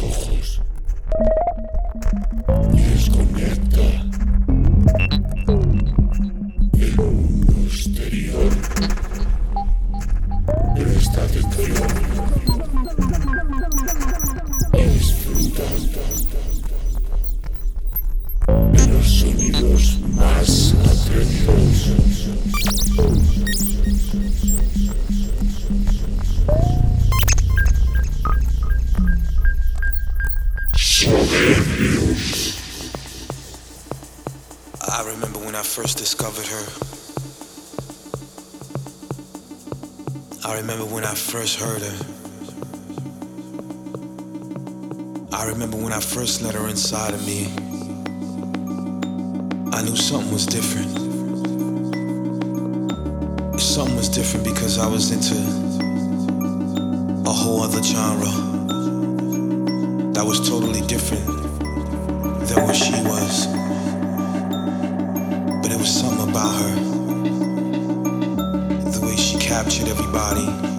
ojos y desconecta. First heard her. I remember when I first let her inside of me. I knew something was different. Something was different because I was into a whole other genre that was totally different than what she was. But it was something about her. The way she captured everybody.